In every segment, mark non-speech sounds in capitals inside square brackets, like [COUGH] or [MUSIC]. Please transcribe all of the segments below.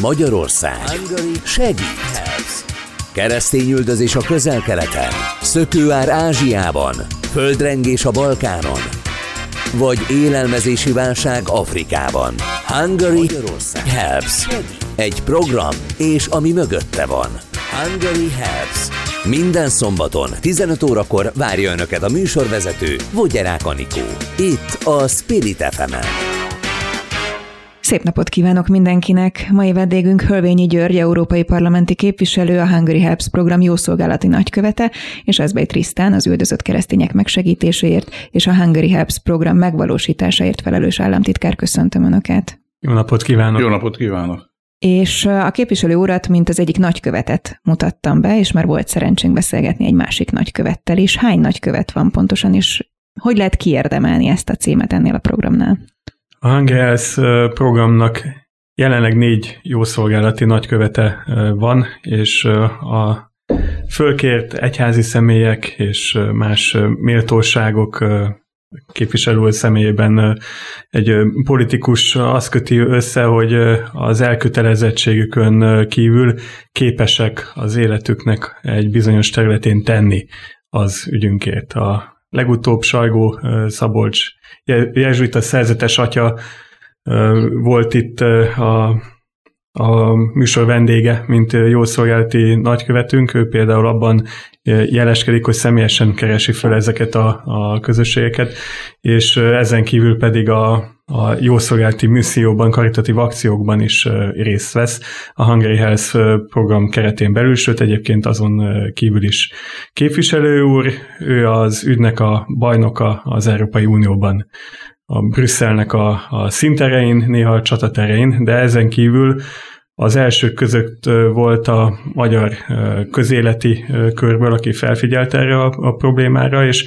Magyarország segít. Keresztényüldözés a közel-keleten, szökőár Ázsiában, földrengés a Balkánon, vagy élelmezési válság Afrikában. Hungary Helps. Egy program, és ami mögötte van. Hungary Helps. Minden szombaton 15 órakor várja Önöket a műsorvezető Vogyerák Anikó. Itt a Spirit fm -en. Szép napot kívánok mindenkinek! Mai vendégünk Hölvényi György, európai parlamenti képviselő, a Hungary Helps program jószolgálati nagykövete, és Azbej Trisztán az üldözött keresztények megsegítéséért és a Hungary Helps program megvalósításáért felelős államtitkár. Köszöntöm Önöket! Jó napot kívánok! Jó napot kívánok! És a képviselő urat, mint az egyik nagykövetet mutattam be, és már volt szerencsénk beszélgetni egy másik nagykövettel is. Hány nagykövet van pontosan, és hogy lehet kiérdemelni ezt a címet ennél a programnál? A Hangels programnak jelenleg négy jószolgálati nagykövete van, és a fölkért egyházi személyek és más méltóságok képviselő személyében egy politikus azt köti össze, hogy az elkötelezettségükön kívül képesek az életüknek egy bizonyos területén tenni az ügyünkért. A legutóbb Sajgó Szabolcs jezsuita szerzetes atya volt itt a, a műsor vendége, mint jószolgálati nagykövetünk. Ő például abban jeleskedik, hogy személyesen keresi fel ezeket a, a közösségeket, és ezen kívül pedig a, a jószolgálati misszióban, karitatív akciókban is részt vesz. A Hungary Health program keretén belül, sőt egyébként azon kívül is képviselő úr, ő az ügynek a bajnoka az Európai Unióban a Brüsszelnek a, a szinterein, néha a csataterein, de ezen kívül az elsők között volt a magyar közéleti körből, aki felfigyelt erre a, a problémára, és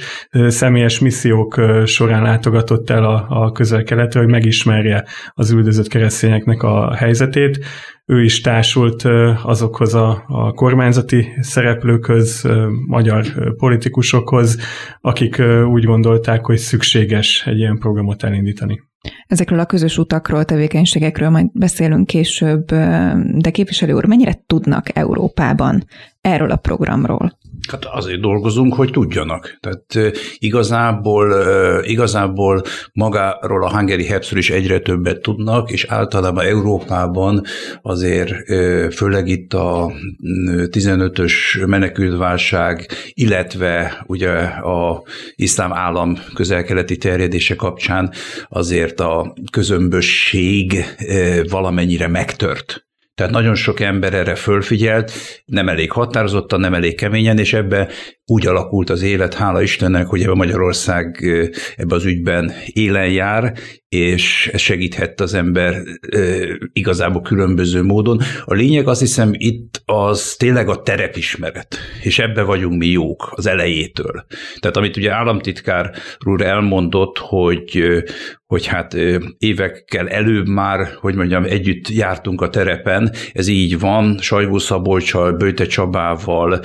személyes missziók során látogatott el a, a közel-keletre, hogy megismerje az üldözött keresztényeknek a helyzetét. Ő is társult azokhoz a, a kormányzati szereplőkhöz, magyar politikusokhoz, akik úgy gondolták, hogy szükséges egy ilyen programot elindítani. Ezekről a közös utakról, tevékenységekről majd beszélünk később, de képviselő úr, mennyire tudnak Európában erről a programról? Hát azért dolgozunk, hogy tudjanak. Tehát igazából, igazából magáról a Hungary Helpsről is egyre többet tudnak, és általában Európában azért főleg itt a 15-ös menekültválság, illetve ugye a iszlám állam közelkeleti terjedése kapcsán azért a közömbösség valamennyire megtört. Tehát nagyon sok ember erre fölfigyelt, nem elég határozottan, nem elég keményen, és ebbe úgy alakult az élet, hála Istennek, hogy ebbe Magyarország ebbe az ügyben élen jár, és ez segíthet az ember igazából különböző módon. A lényeg azt hiszem itt az tényleg a terepismeret, és ebbe vagyunk mi jók az elejétől. Tehát amit ugye államtitkár úr elmondott, hogy, hogy hát évekkel előbb már, hogy mondjam, együtt jártunk a terepen, ez így van, Sajgó Szabolcsal, Bőte Csabával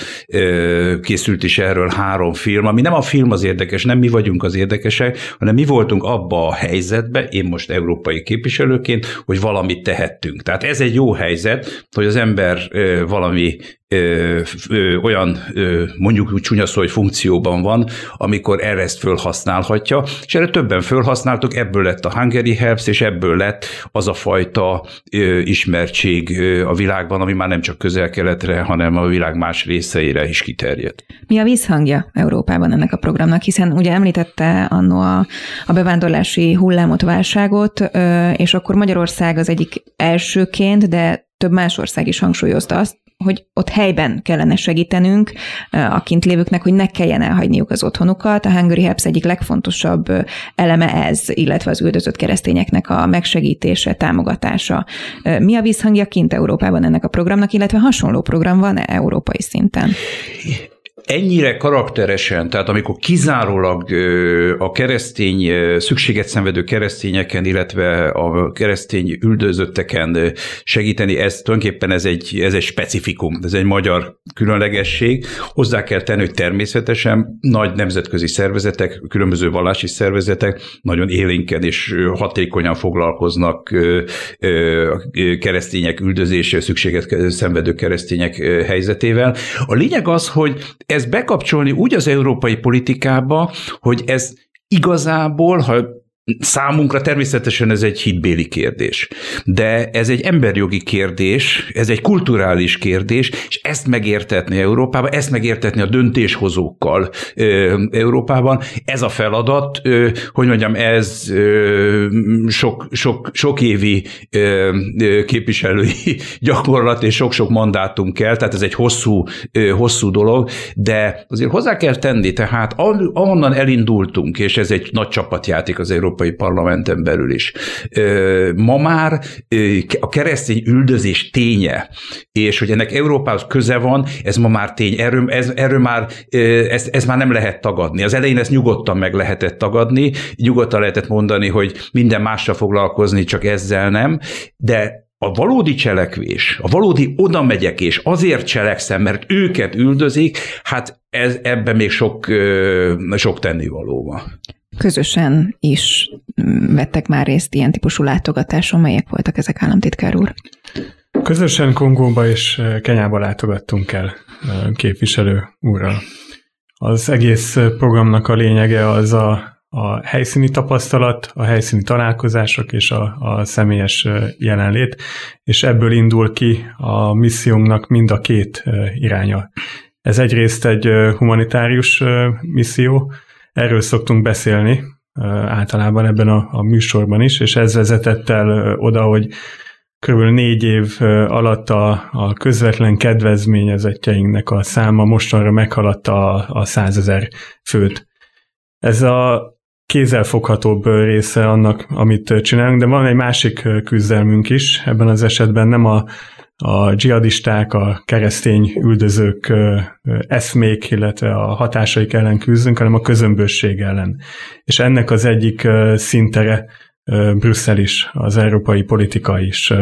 készült is erről három film, ami nem a film az érdekes, nem mi vagyunk az érdekesek, hanem mi voltunk abba a helyzetbe, én most európai képviselőként, hogy valamit tehettünk. Tehát ez egy jó helyzet, hogy az ember valami ö, ö, olyan ö, mondjuk úgy csúnya szó, hogy funkcióban van, amikor erre ezt fölhasználhatja, és erre többen fölhasználtuk, ebből lett a Hungary Helps, és ebből lett az a fajta ö, ismertség ö, a világban, ami már nem csak közel-keletre, hanem a világ más részeire is kiterjedt. Mi a visszhangja Európában ennek a programnak, hiszen ugye említette annó a, a bevándorlási hullámot, válságot, és akkor Magyarország az egyik elsőként, de több más ország is hangsúlyozta azt, hogy ott helyben kellene segítenünk a kint lévőknek, hogy ne kelljen elhagyniuk az otthonukat. A Hungary Helps egyik legfontosabb eleme ez, illetve az üldözött keresztényeknek a megsegítése, támogatása. Mi a visszhangja kint Európában ennek a programnak, illetve hasonló program van -e európai szinten? Ennyire karakteresen, tehát amikor kizárólag a keresztény, szükséget szenvedő keresztényeken, illetve a keresztény üldözötteken segíteni, ez tulajdonképpen ez egy, ez egy specifikum, ez egy magyar különlegesség. Hozzá kell tenni, hogy természetesen nagy nemzetközi szervezetek, különböző vallási szervezetek nagyon élénken és hatékonyan foglalkoznak keresztények üldözése, szükséget szenvedő keresztények helyzetével. A lényeg az, hogy ez bekapcsolni úgy az európai politikába, hogy ez igazából, ha Számunkra természetesen ez egy hitbéli kérdés, de ez egy emberjogi kérdés, ez egy kulturális kérdés, és ezt megértetni Európában, ezt megértetni a döntéshozókkal Európában, ez a feladat, hogy mondjam, ez sok, sok, sok évi képviselői [LAUGHS] gyakorlat és sok-sok mandátum kell, tehát ez egy hosszú, hosszú dolog, de azért hozzá kell tenni, tehát ahonnan elindultunk, és ez egy nagy csapatjáték az Európai Európai Parlamenten belül is. Ma már a keresztény üldözés ténye, és hogy ennek Európához köze van, ez ma már tény. Erről, ez, erről már, ez, ez már nem lehet tagadni. Az elején ezt nyugodtan meg lehetett tagadni, nyugodtan lehetett mondani, hogy minden mással foglalkozni, csak ezzel nem, de a valódi cselekvés, a valódi oda megyek és azért cselekszem, mert őket üldözik, hát ez, ebben még sok, sok tennivaló van közösen is vettek már részt ilyen típusú látogatáson. Melyek voltak ezek, államtitkár úr? Közösen Kongóba és eh, Kenyába látogattunk el eh, képviselő úrral. Az egész programnak a lényege az a, a helyszíni tapasztalat, a helyszíni találkozások és a, a személyes eh, jelenlét, és ebből indul ki a missziónknak mind a két iránya. Ez egyrészt egy humanitárius misszió, Erről szoktunk beszélni általában ebben a, a műsorban is, és ez vezetett el oda, hogy kb. négy év alatt a, a közvetlen kedvezményezettjeinknek a száma mostanra meghaladta a, százezer főt. Ez a kézzelfoghatóbb része annak, amit csinálunk, de van egy másik küzdelmünk is, ebben az esetben nem a a dzsihadisták, a keresztény üldözők eszmék, illetve a hatásaik ellen küzdünk, hanem a közömbösség ellen. És ennek az egyik szintere Brüsszel is, az európai politika is.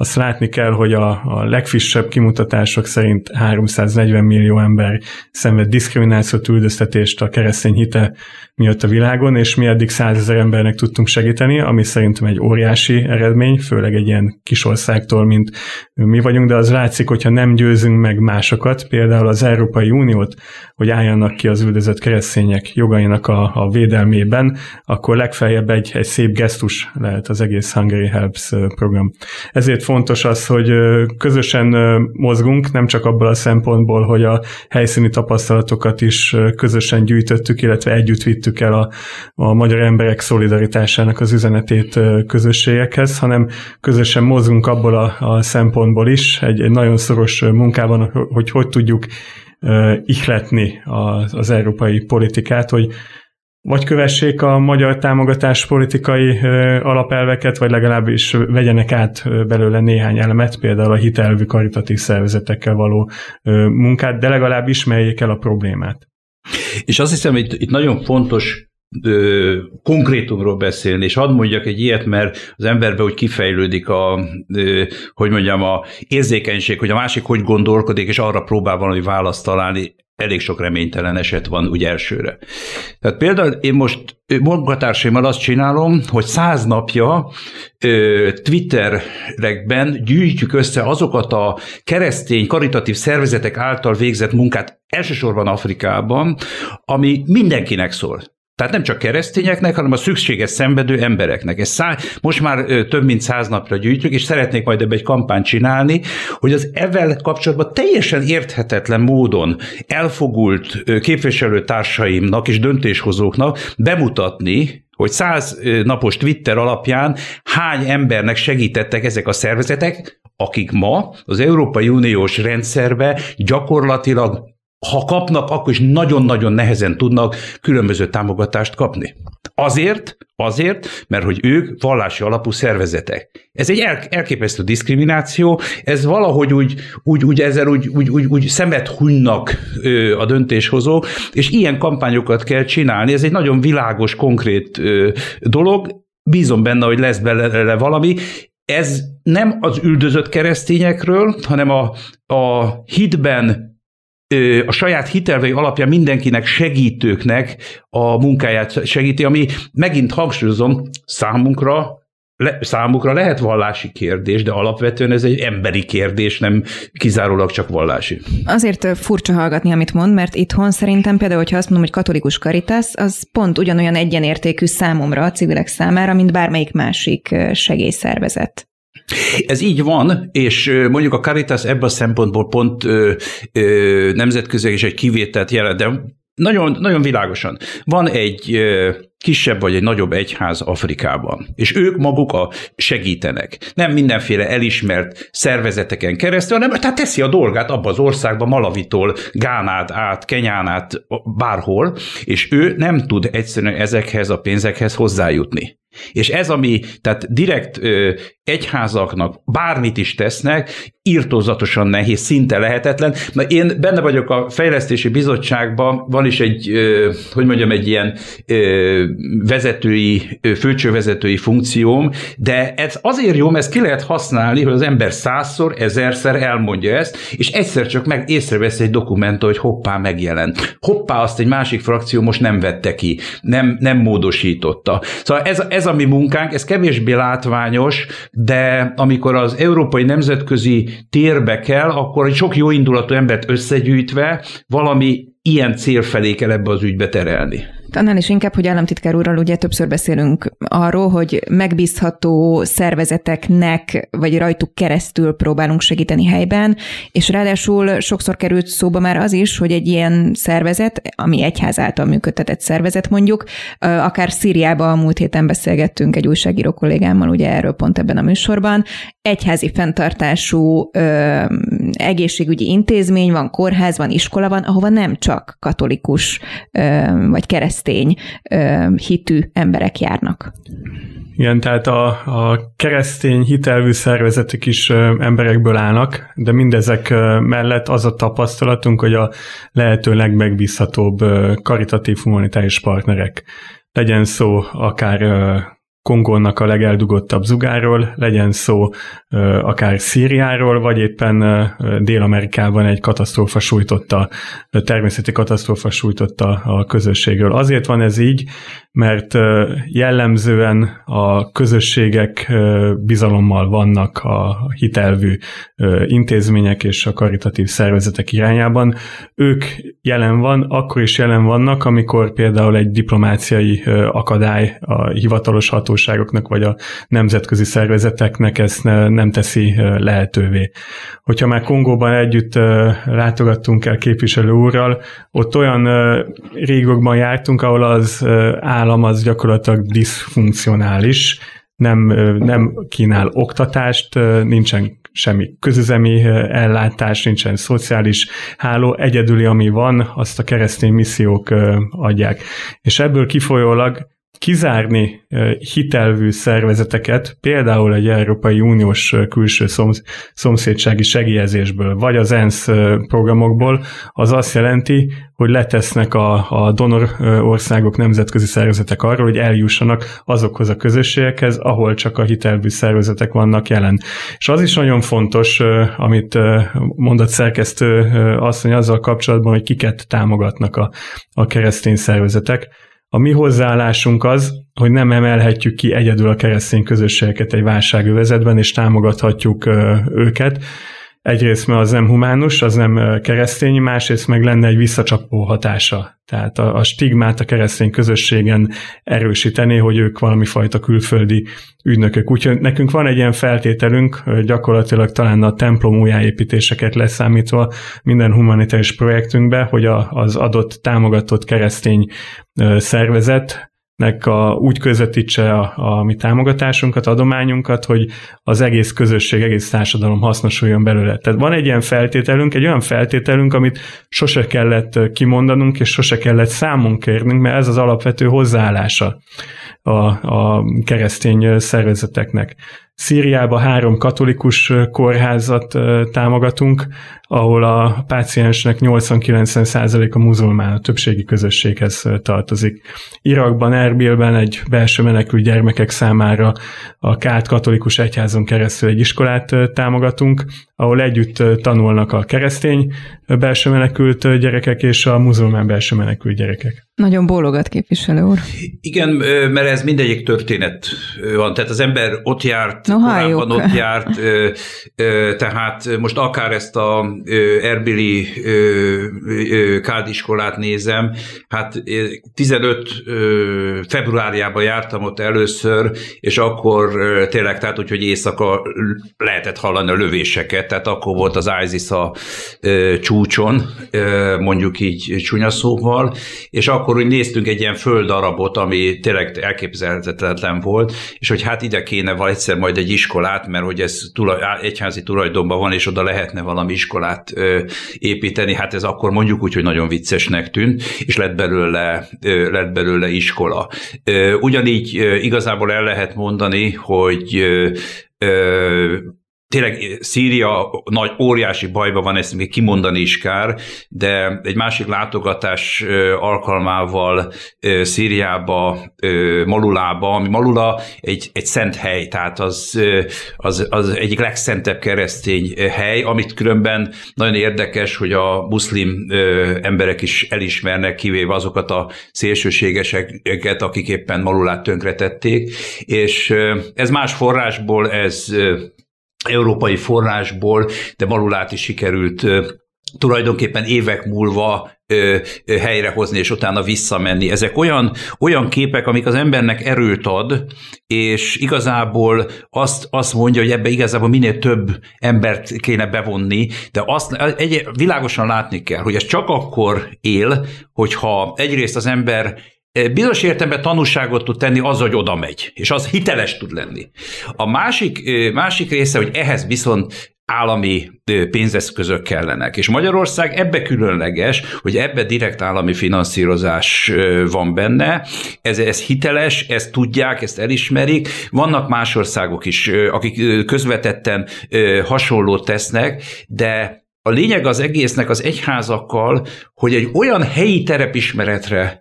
Azt látni kell, hogy a, a legfrissebb kimutatások szerint 340 millió ember szenved diszkriminációt, üldöztetést a keresztény hite miatt a világon, és mi eddig százezer embernek tudtunk segíteni, ami szerintem egy óriási eredmény, főleg egy ilyen kis országtól, mint mi vagyunk, de az látszik, hogyha nem győzünk meg másokat, például az Európai Uniót, hogy álljanak ki az üldözött keresztények jogainak a, a védelmében, akkor legfeljebb egy, egy szép gesztus lehet az egész Hungary Helps program. Ezért fontos az, hogy közösen mozgunk, nem csak abból a szempontból, hogy a helyszíni tapasztalatokat is közösen gyűjtöttük, illetve együtt vittük el a, a magyar emberek szolidaritásának az üzenetét közösségekhez, hanem közösen mozgunk abból a, a szempontból is, egy, egy nagyon szoros munkában, hogy hogy tudjuk ihletni az, az európai politikát, hogy vagy kövessék a magyar támogatás politikai alapelveket, vagy legalábbis vegyenek át belőle néhány elemet, például a hitelvű karitatív szervezetekkel való munkát, de legalább ismerjék el a problémát. És azt hiszem, hogy itt nagyon fontos ö, konkrétumról beszélni, és hadd mondjak egy ilyet, mert az emberbe úgy kifejlődik a, ö, hogy mondjam, a érzékenység, hogy a másik hogy gondolkodik, és arra próbál valami választ találni elég sok reménytelen eset van úgy elsőre. Tehát például én most munkatársaimmal azt csinálom, hogy száz napja Twitterekben gyűjtjük össze azokat a keresztény karitatív szervezetek által végzett munkát elsősorban Afrikában, ami mindenkinek szól. Tehát nem csak keresztényeknek, hanem a szükséges szenvedő embereknek. Ez szá- most már több mint száz napra gyűjtjük, és szeretnék majd ebbe egy kampányt csinálni, hogy az evel kapcsolatban teljesen érthetetlen módon elfogult képviselőtársaimnak és döntéshozóknak bemutatni, hogy száz napos Twitter alapján hány embernek segítettek ezek a szervezetek, akik ma az Európai Uniós rendszerbe gyakorlatilag ha kapnak, akkor is nagyon-nagyon nehezen tudnak különböző támogatást kapni. Azért, azért, mert hogy ők vallási alapú szervezetek. Ez egy el, elképesztő diszkrimináció, ez valahogy úgy, úgy, úgy ezzel úgy, úgy, úgy, úgy szemet hunynak a döntéshozók, és ilyen kampányokat kell csinálni. Ez egy nagyon világos, konkrét dolog, bízom benne, hogy lesz belőle valami, ez nem az üldözött keresztényekről, hanem a, a hitben a saját hitelvei alapján mindenkinek segítőknek a munkáját segíti, ami megint hangsúlyozom, számunkra le, számukra lehet vallási kérdés, de alapvetően ez egy emberi kérdés, nem kizárólag csak vallási. Azért furcsa hallgatni, amit mond, mert itthon szerintem például, hogyha azt mondom, hogy katolikus karitas, az pont ugyanolyan egyenértékű számomra a civilek számára, mint bármelyik másik segélyszervezet. Ez így van, és mondjuk a Caritas ebben a szempontból pont ö, ö, nemzetközi és egy kivételt jelent, de nagyon, nagyon világosan. Van egy kisebb vagy egy nagyobb egyház Afrikában, és ők maguk a segítenek. Nem mindenféle elismert szervezeteken keresztül, hanem tehát teszi a dolgát abba az országba, Malavitól, Gánát át, Kenyán át, bárhol, és ő nem tud egyszerűen ezekhez a pénzekhez hozzájutni. És ez, ami, tehát direkt egyházaknak bármit is tesznek, írtózatosan nehéz, szinte lehetetlen. Na én benne vagyok a fejlesztési bizottságban, van is egy, hogy mondjam, egy ilyen vezetői, főcsővezetői funkcióm, de ez azért jó, mert ezt ki lehet használni, hogy az ember százszor, ezerszer elmondja ezt, és egyszer csak meg észrevesz egy dokumentum, hogy hoppá megjelent. Hoppá azt egy másik frakció most nem vette ki, nem, nem módosította. Szóval ez, ez a mi munkánk, ez kevésbé látványos, de amikor az európai nemzetközi térbe kell, akkor egy sok jó indulatú embert összegyűjtve valami ilyen cél felé kell ebbe az ügybe terelni. Annál is inkább, hogy államtitkár úrral ugye többször beszélünk arról, hogy megbízható szervezeteknek, vagy rajtuk keresztül próbálunk segíteni helyben, és ráadásul sokszor került szóba már az is, hogy egy ilyen szervezet, ami egyház által működtetett szervezet mondjuk, akár Szíriában a múlt héten beszélgettünk egy újságíró kollégámmal ugye erről pont ebben a műsorban, egyházi fenntartású ö, egészségügyi intézmény van, kórház van, iskola van, ahova nem csak katolikus ö, vagy keresztény ö, hitű emberek járnak. Igen, tehát a, a keresztény hitelvű szervezetek is emberekből állnak, de mindezek mellett az a tapasztalatunk, hogy a lehető legmegbízhatóbb karitatív humanitárius partnerek. Legyen szó akár Kongónak a legeldugottabb zugáról, legyen szó akár Szíriáról, vagy éppen Dél-Amerikában egy katasztrófa sújtotta, természeti katasztrófa sújtotta a közösségről. Azért van ez így, mert jellemzően a közösségek bizalommal vannak a hitelvű intézmények és a karitatív szervezetek irányában. Ők jelen van, akkor is jelen vannak, amikor például egy diplomáciai akadály a hivatalos hatóságoknak vagy a nemzetközi szervezeteknek ezt nem teszi lehetővé. Hogyha már Kongóban együtt látogattunk el képviselő úrral, ott olyan régokban jártunk, ahol az állam az gyakorlatilag diszfunkcionális, nem, nem kínál oktatást, nincsen semmi közüzemi ellátás, nincsen szociális háló, egyedüli, ami van, azt a keresztény missziók adják. És ebből kifolyólag kizárni hitelvű szervezeteket, például egy Európai Uniós külső szomszédsági segélyezésből, vagy az ENSZ programokból, az azt jelenti, hogy letesznek a, a donor országok nemzetközi szervezetek arról, hogy eljussanak azokhoz a közösségekhez, ahol csak a hitelvű szervezetek vannak jelen. És az is nagyon fontos, amit mondott szerkesztő asszony azzal kapcsolatban, hogy kiket támogatnak a, a keresztény szervezetek a mi hozzáállásunk az, hogy nem emelhetjük ki egyedül a keresztény közösségeket egy válságövezetben, és támogathatjuk őket. Egyrészt, mert az nem humánus, az nem keresztény, másrészt meg lenne egy visszacsapó hatása. Tehát a, a stigmát a keresztény közösségen erősíteni, hogy ők valami fajta külföldi ügynökök. Úgyhogy nekünk van egy ilyen feltételünk, gyakorlatilag talán a templom újjáépítéseket leszámítva minden humanitárius projektünkbe, hogy a, az adott támogatott keresztény szervezet nek a, úgy közvetítse a, a mi támogatásunkat, adományunkat, hogy az egész közösség, egész társadalom hasznosuljon belőle. Tehát van egy ilyen feltételünk, egy olyan feltételünk, amit sose kellett kimondanunk, és sose kellett számon kérnünk, mert ez az alapvető hozzáállása a, a keresztény szervezeteknek. Szíriába három katolikus kórházat támogatunk, ahol a páciensnek 80-90% a muzulmán, a többségi közösséghez tartozik. Irakban, Erbilben egy belső menekült gyermekek számára a Kált katolikus egyházon keresztül egy iskolát támogatunk, ahol együtt tanulnak a keresztény belső menekült gyerekek és a muzulmán belső menekült gyerekek. Nagyon bólogat képviselő úr. Igen, mert ez mindegyik történet van. Tehát az ember ott járt, no, korábban ott járt, tehát most akár ezt a Erbili kádiskolát nézem, hát 15 februárjában jártam ott először, és akkor tényleg, tehát úgyhogy éjszaka lehetett hallani a lövéseket, tehát akkor volt az ISIS a csúcson, mondjuk így csúnya szóval, és akkor úgy néztünk egy ilyen földarabot, ami tényleg elképzelhetetlen volt, és hogy hát ide kéne val egyszer majd egy iskolát, mert hogy ez tulaj, egyházi tulajdonban van, és oda lehetne valami iskolát építeni, hát ez akkor mondjuk úgy, hogy nagyon viccesnek tűnt, és lett belőle, lett belőle iskola. Ugyanígy igazából el lehet mondani, hogy tényleg Szíria nagy óriási bajban van, ezt még kimondani is kár, de egy másik látogatás alkalmával Szíriába, Malulába, ami Malula egy, egy szent hely, tehát az, az, az egyik legszentebb keresztény hely, amit különben nagyon érdekes, hogy a muszlim emberek is elismernek, kivéve azokat a szélsőségeseket, akik éppen Malulát tönkretették, és ez más forrásból, ez európai forrásból, de Malulát is sikerült tulajdonképpen évek múlva ö, ö, helyrehozni, és utána visszamenni. Ezek olyan, olyan képek, amik az embernek erőt ad, és igazából azt, azt mondja, hogy ebbe igazából minél több embert kéne bevonni, de azt egy, világosan látni kell, hogy ez csak akkor él, hogyha egyrészt az ember bizonyos értelemben tanúságot tud tenni az, hogy oda megy, és az hiteles tud lenni. A másik, másik része, hogy ehhez viszont állami pénzeszközök kellenek. És Magyarország ebbe különleges, hogy ebbe direkt állami finanszírozás van benne, ez, ez hiteles, ezt tudják, ezt elismerik. Vannak más országok is, akik közvetetten hasonlót tesznek, de a lényeg az egésznek az egyházakkal, hogy egy olyan helyi terepismeretre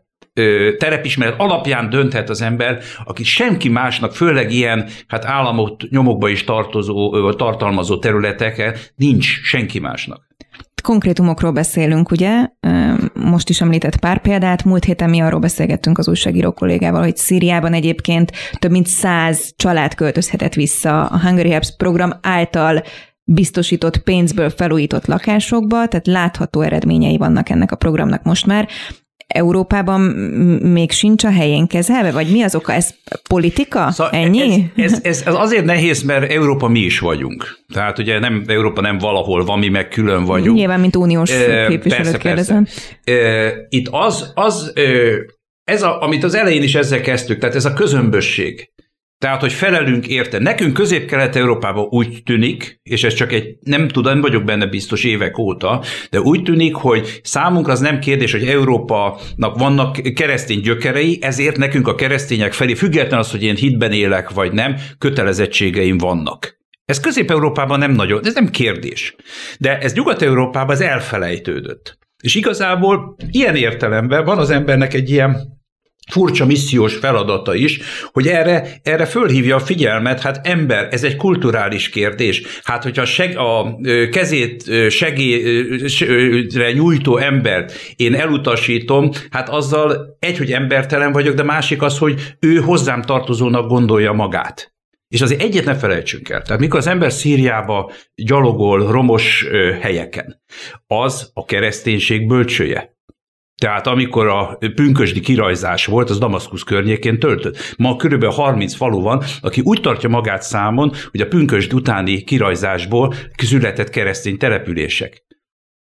terepismeret alapján dönthet az ember, aki senki másnak, főleg ilyen hát államot nyomokba is tartozó, tartalmazó területeken nincs senki másnak. Konkrétumokról beszélünk, ugye? Most is említett pár példát. Múlt héten mi arról beszélgettünk az újságíró kollégával, hogy Szíriában egyébként több mint száz család költözhetett vissza a Hungary Helps program által biztosított pénzből felújított lakásokba, tehát látható eredményei vannak ennek a programnak most már. Európában még sincs a helyén kezelve, vagy mi az oka? Ez politika? Szóval Ennyi? Ez, ez, [LAUGHS] ez, ez azért nehéz, mert Európa mi is vagyunk. Tehát ugye nem, Európa nem valahol van, mi meg külön vagyunk. Nyilván, mint uniós képviselőt kérdezem. Itt az, az ez a, amit az elején is ezzel kezdtük, tehát ez a közömbösség. Tehát, hogy felelünk érte. Nekünk Közép-Kelet-Európában úgy tűnik, és ez csak egy, nem tudom, nem vagyok benne biztos évek óta, de úgy tűnik, hogy számunkra az nem kérdés, hogy Európának vannak keresztény gyökerei, ezért nekünk a keresztények felé, független az, hogy én hitben élek vagy nem, kötelezettségeim vannak. Ez Közép-Európában nem nagyon, ez nem kérdés. De ez Nyugat-Európában ez elfelejtődött. És igazából ilyen értelemben van az embernek egy ilyen furcsa missziós feladata is, hogy erre, erre fölhívja a figyelmet, hát ember, ez egy kulturális kérdés. Hát, hogyha seg, a kezét segélyre nyújtó embert én elutasítom, hát azzal egy, hogy embertelen vagyok, de másik az, hogy ő hozzám tartozónak gondolja magát. És azért egyet ne felejtsünk el. Tehát mikor az ember Szíriába gyalogol romos helyeken, az a kereszténység bölcsője. Tehát amikor a pünkösdi kirajzás volt, az Damaszkusz környékén töltött. Ma körülbelül 30 falu van, aki úgy tartja magát számon, hogy a pünkösd utáni kirajzásból született keresztény települések.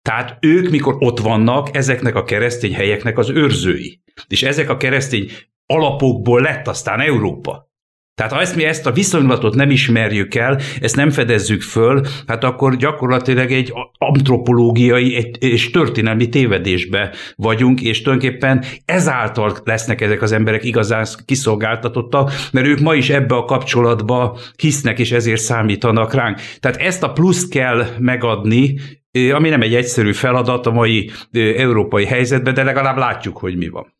Tehát ők, mikor ott vannak, ezeknek a keresztény helyeknek az őrzői. És ezek a keresztény alapokból lett aztán Európa. Tehát ha ezt mi ezt a viszonylatot nem ismerjük el, ezt nem fedezzük föl, hát akkor gyakorlatilag egy antropológiai egy, és történelmi tévedésbe vagyunk, és tulajdonképpen ezáltal lesznek ezek az emberek igazán kiszolgáltatottak, mert ők ma is ebbe a kapcsolatba hisznek, és ezért számítanak ránk. Tehát ezt a plusz kell megadni, ami nem egy egyszerű feladat a mai európai helyzetben, de legalább látjuk, hogy mi van.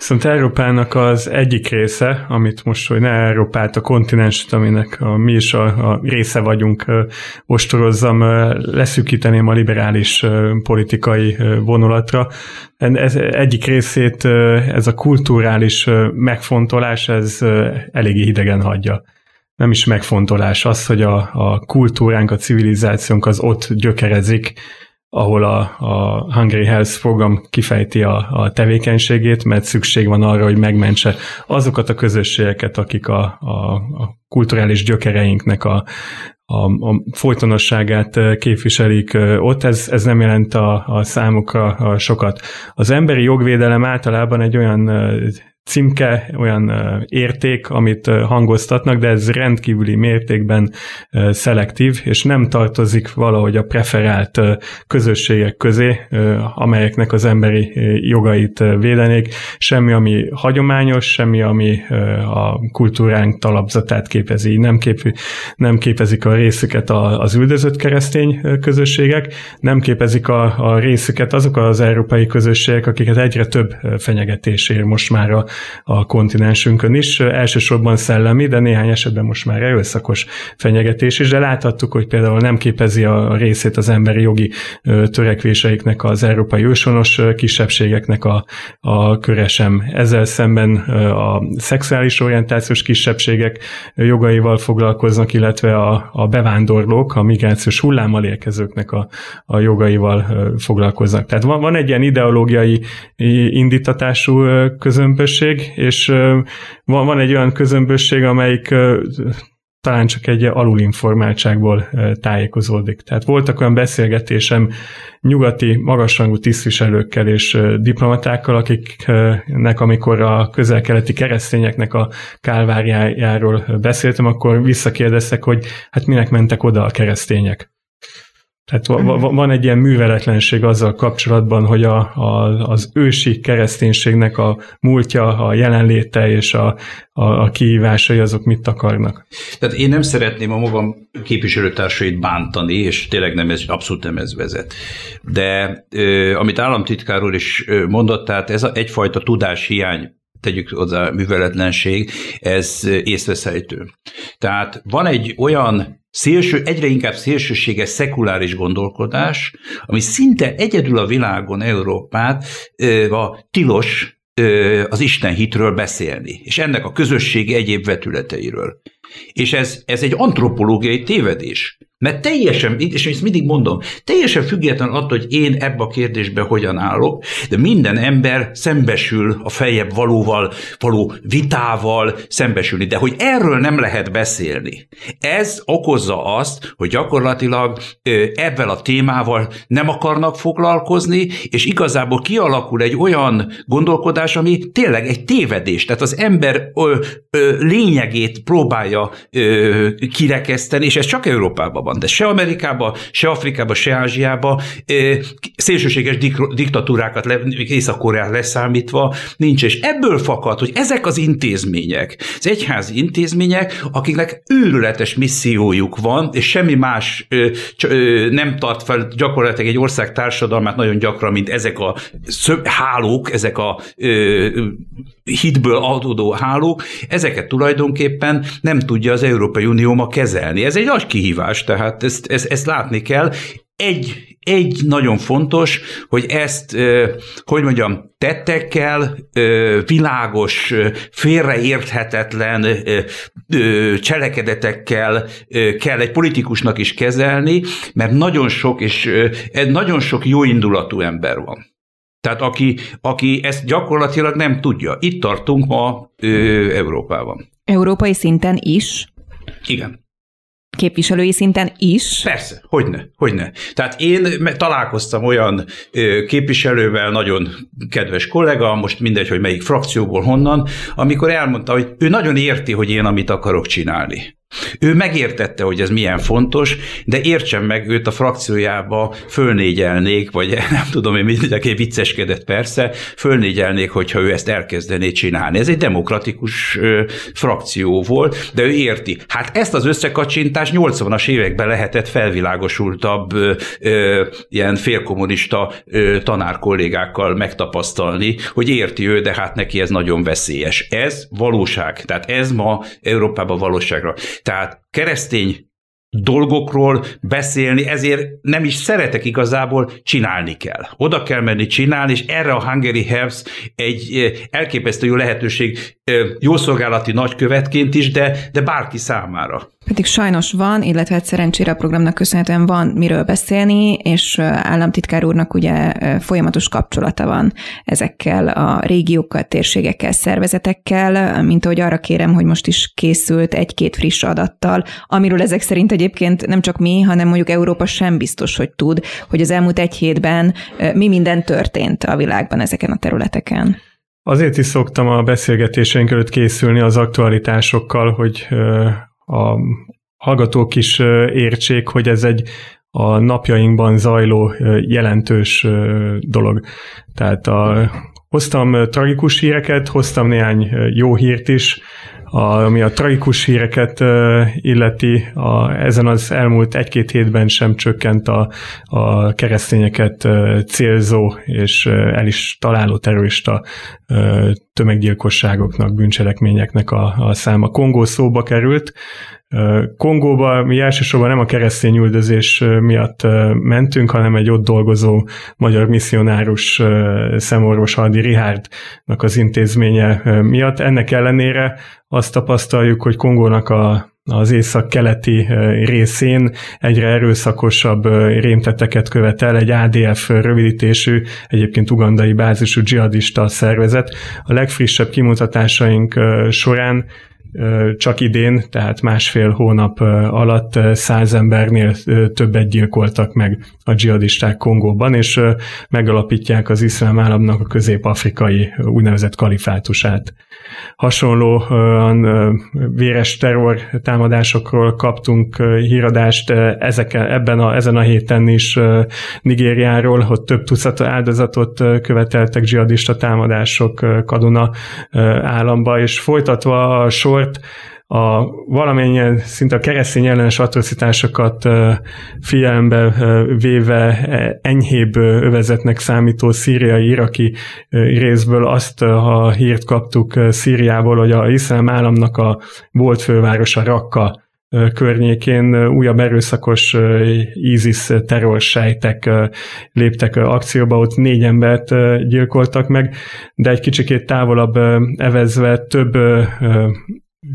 Viszont Európának az egyik része, amit most, hogy ne Európát, a kontinenset, aminek a, mi is a, a része vagyunk, ostorozzam, leszűkíteném a liberális politikai vonulatra. Ez egyik részét, ez a kulturális megfontolás, ez eléggé hidegen hagyja nem is megfontolás az, hogy a, a kultúránk, a civilizációnk az ott gyökerezik, ahol a, a Hungary Health program kifejti a, a tevékenységét, mert szükség van arra, hogy megmentse azokat a közösségeket, akik a, a, a kulturális gyökereinknek a, a, a folytonosságát képviselik ott, ez, ez nem jelent a, a számukra sokat. Az emberi jogvédelem általában egy olyan címke, olyan érték, amit hangoztatnak, de ez rendkívüli mértékben szelektív, és nem tartozik valahogy a preferált közösségek közé, amelyeknek az emberi jogait védenék. Semmi, ami hagyományos, semmi, ami a kultúránk talapzatát képezi. Nem, kép, nem képezik a részüket az üldözött keresztény közösségek, nem képezik a, a részüket azok az európai közösségek, akiket egyre több fenyegetés ér most már a a kontinensünkön is, elsősorban szellemi, de néhány esetben most már erőszakos fenyegetés is, de láthattuk, hogy például nem képezi a részét az emberi jogi törekvéseiknek az európai ősonos kisebbségeknek a, a köre sem. Ezzel szemben a szexuális orientációs kisebbségek jogaival foglalkoznak, illetve a, a bevándorlók, a migrációs hullámmal érkezőknek a, a jogaival foglalkoznak. Tehát van, van egy ilyen ideológiai indítatású közömbösség, közömbösség, és van, van egy olyan közömbösség, amelyik talán csak egy alulinformáltságból tájékozódik. Tehát voltak olyan beszélgetésem nyugati magasrangú tisztviselőkkel és diplomatákkal, akiknek amikor a közel-keleti keresztényeknek a kálváriájáról beszéltem, akkor visszakérdeztek, hogy hát minek mentek oda a keresztények. Tehát van egy ilyen műveletlenség azzal kapcsolatban, hogy a, a, az ősi kereszténységnek a múltja, a jelenléte és a, a, a kihívásai azok mit akarnak. Tehát én nem szeretném a magam képviselőtársait bántani, és tényleg nem ez, abszolút nem ez vezet. De amit államtitkár úr is mondott, tehát ez a, egyfajta tudáshiány tegyük hozzá műveletlenség, ez észveszejtő. Tehát van egy olyan szélső, egyre inkább szélsőséges szekuláris gondolkodás, ami szinte egyedül a világon Európát a tilos az Isten hitről beszélni, és ennek a közösségi egyéb vetületeiről. És ez, ez egy antropológiai tévedés. Mert teljesen, és ezt mindig mondom, teljesen független attól, hogy én ebbe a kérdésbe hogyan állok, de minden ember szembesül a feljebb valóval, való vitával szembesülni. De hogy erről nem lehet beszélni, ez okozza azt, hogy gyakorlatilag ebben a témával nem akarnak foglalkozni, és igazából kialakul egy olyan gondolkodás, ami tényleg egy tévedés. Tehát az ember ö, ö, lényegét próbálja ö, kirekeszteni, és ez csak Európában van van, de se Amerikában, se Afrikában, se Ázsiában szélsőséges diktatúrákat, Észak-Koreát leszámítva nincs, és ebből fakad, hogy ezek az intézmények, az egyházi intézmények, akiknek őrületes missziójuk van, és semmi más nem tart fel gyakorlatilag egy ország társadalmát nagyon gyakran, mint ezek a hálók, ezek a hitből adódó hálók, ezeket tulajdonképpen nem tudja az Európai Unió ma kezelni. Ez egy nagy kihívás, tehát ezt, ezt, ezt látni kell. Egy, egy nagyon fontos, hogy ezt, hogy mondjam, tettekkel, világos, félreérthetetlen cselekedetekkel kell egy politikusnak is kezelni, mert nagyon sok, és nagyon sok jó indulatú ember van. Tehát aki, aki ezt gyakorlatilag nem tudja. Itt tartunk ma ö, Európában. Európai szinten is? Igen. képviselői szinten is? Persze, hogyne, hogyne. Tehát én találkoztam olyan képviselővel, nagyon kedves kollega, most mindegy, hogy melyik frakcióból, honnan, amikor elmondta, hogy ő nagyon érti, hogy én amit akarok csinálni. Ő megértette, hogy ez milyen fontos, de értsen meg őt a frakciójába fölnégyelnék, vagy [LAUGHS] nem tudom én, mindenki vicceskedett persze, fölnégyelnék, hogyha ő ezt elkezdené csinálni. Ez egy demokratikus frakció volt, de ő érti. Hát ezt az összekacsintást 80-as években lehetett felvilágosultabb ö, ö, ilyen félkommunista ö, tanárkollégákkal megtapasztalni, hogy érti ő, de hát neki ez nagyon veszélyes. Ez valóság. Tehát ez ma Európában valóságra. Tehát keresztény dolgokról beszélni, ezért nem is szeretek igazából, csinálni kell. Oda kell menni csinálni, és erre a Hungary Helps egy elképesztő jó lehetőség jószolgálati nagykövetként is, de, de bárki számára. Pedig sajnos van, illetve hát szerencsére a programnak köszönhetően van miről beszélni, és államtitkár úrnak ugye folyamatos kapcsolata van ezekkel a régiókkal, térségekkel, szervezetekkel, mint ahogy arra kérem, hogy most is készült egy-két friss adattal, amiről ezek szerint egyébként nem csak mi, hanem mondjuk Európa sem biztos, hogy tud, hogy az elmúlt egy hétben mi minden történt a világban ezeken a területeken. Azért is szoktam a beszélgetéseink előtt készülni az aktualitásokkal, hogy a hallgatók is értsék, hogy ez egy a napjainkban zajló jelentős dolog. Tehát a, hoztam tragikus híreket, hoztam néhány jó hírt is, a, ami a tragikus híreket illeti, a, ezen az elmúlt egy-két hétben sem csökkent a, a keresztényeket célzó és el is találó terrorista tömeggyilkosságoknak, bűncselekményeknek a, a száma. Kongó szóba került, Kongóba mi elsősorban nem a keresztény üldözés miatt mentünk, hanem egy ott dolgozó magyar misszionárus szemorvos Haldi Rihárdnak az intézménye miatt. Ennek ellenére azt tapasztaljuk, hogy Kongónak a az észak-keleti részén egyre erőszakosabb rémteteket követel egy ADF rövidítésű, egyébként ugandai bázisú dzsihadista szervezet. A legfrissebb kimutatásaink során csak idén, tehát másfél hónap alatt száz embernél többet gyilkoltak meg a dzsihadisták Kongóban, és megalapítják az iszlám államnak a közép-afrikai úgynevezett kalifátusát. Hasonlóan véres terror támadásokról kaptunk híradást ezek, ebben a, ezen a héten is Nigériáról, hogy több tucat áldozatot követeltek dzsihadista támadások Kaduna államba, és folytatva a sort, a valamennyien szinte a keresztény ellenes atrocitásokat figyelembe véve enyhébb övezetnek számító szíriai, iraki részből azt a hírt kaptuk Szíriából, hogy a iszlám államnak a volt fővárosa Rakka környékén újabb erőszakos ISIS terrorsejtek léptek akcióba, ott négy embert gyilkoltak meg, de egy kicsikét távolabb evezve több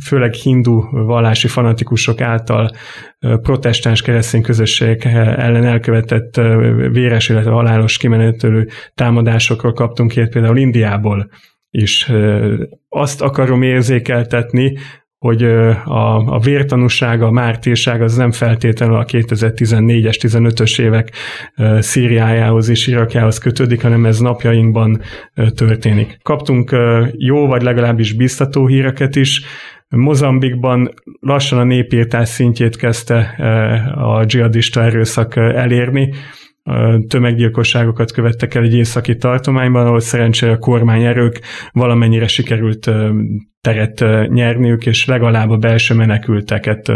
főleg hindu vallási fanatikusok által protestáns keresztény közösségek ellen elkövetett véres, illetve halálos kimenetelő támadásokról kaptunk hírt például Indiából is. Azt akarom érzékeltetni, hogy a, a vértanúság, a mártírság az nem feltétlenül a 2014-es, 15-ös évek Szíriájához és Irakjához kötődik, hanem ez napjainkban történik. Kaptunk jó, vagy legalábbis biztató híreket is, Mozambikban lassan a népírtás szintjét kezdte a dzsihadista erőszak elérni, tömeggyilkosságokat követtek el egy északi tartományban, ahol szerencsére a kormányerők valamennyire sikerült teret nyerniük, és legalább a belső menekülteket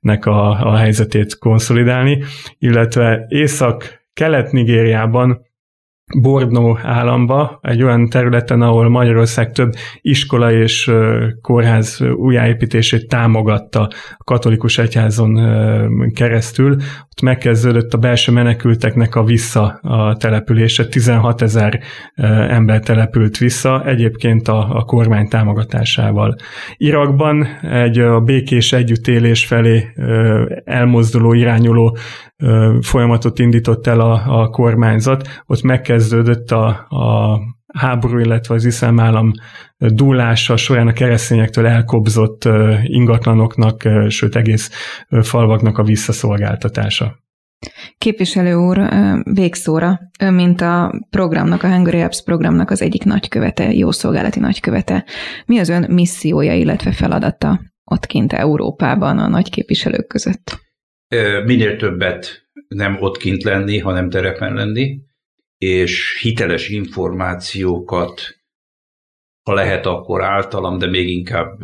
nek a, a helyzetét konszolidálni, illetve észak-kelet-Nigériában Bornó államba, egy olyan területen, ahol Magyarország több iskola és kórház újjáépítését támogatta a katolikus egyházon keresztül. Ott megkezdődött a belső menekülteknek a vissza a települése, 16 ezer ember települt vissza, egyébként a, a kormány támogatásával. Irakban egy a békés együttélés felé elmozduló, irányuló folyamatot indított el a, a kormányzat, ott megkezdődött a, a háború, illetve az iszlám állam dúlása során a keresztényektől elkobzott ingatlanoknak, sőt egész falvaknak a visszaszolgáltatása. Képviselő úr, végszóra, ön mint a programnak, a Hungary Apps programnak az egyik nagykövete, jószolgálati nagykövete. Mi az ön missziója, illetve feladata ott kint Európában a nagy képviselők között? Minél többet nem ott kint lenni, hanem terepen lenni, és hiteles információkat ha lehet, akkor általam, de még inkább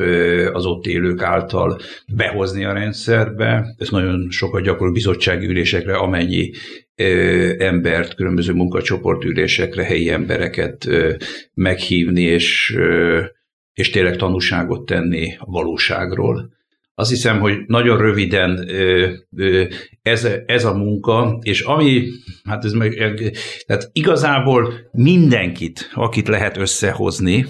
az ott élők által behozni a rendszerbe. Ez nagyon sokat gyakorol bizottsági ülésekre, amennyi embert, különböző munkacsoportülésekre, helyi embereket meghívni, és, és tényleg tanúságot tenni a valóságról. Azt hiszem, hogy nagyon röviden ez, ez a munka, és ami, hát ez meg, tehát igazából mindenkit, akit lehet összehozni,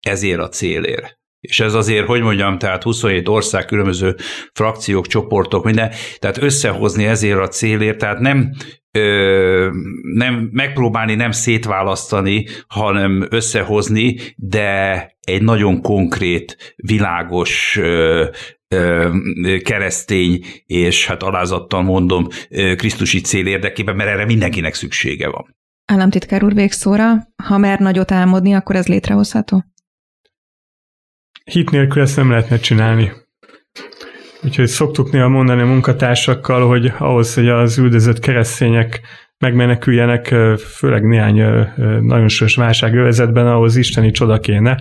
ezért a célért. És ez azért, hogy mondjam, tehát 27 ország, különböző frakciók, csoportok, minden, tehát összehozni ezért a célért, tehát nem, ö, nem megpróbálni nem szétválasztani, hanem összehozni, de egy nagyon konkrét, világos ö, keresztény, és hát alázattal mondom, Krisztusi cél érdekében, mert erre mindenkinek szüksége van. Államtitkár úr végszóra, ha mer nagyot álmodni, akkor ez létrehozható? hit nélkül ezt nem lehetne csinálni. Úgyhogy szoktuk néha mondani a munkatársakkal, hogy ahhoz, hogy az üldözött keresztények megmeneküljenek, főleg néhány nagyon sős válságövezetben, ahhoz isteni csoda kéne,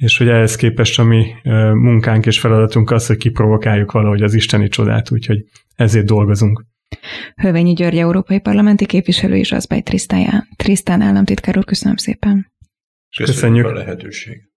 és hogy ehhez képest a mi munkánk és feladatunk az, hogy kiprovokáljuk valahogy az isteni csodát, úgyhogy ezért dolgozunk. Hövényi György Európai Parlamenti Képviselő és Azbály Trisztán államtitkár úr, köszönöm szépen. Köszönjük, Köszönjük a lehetőséget.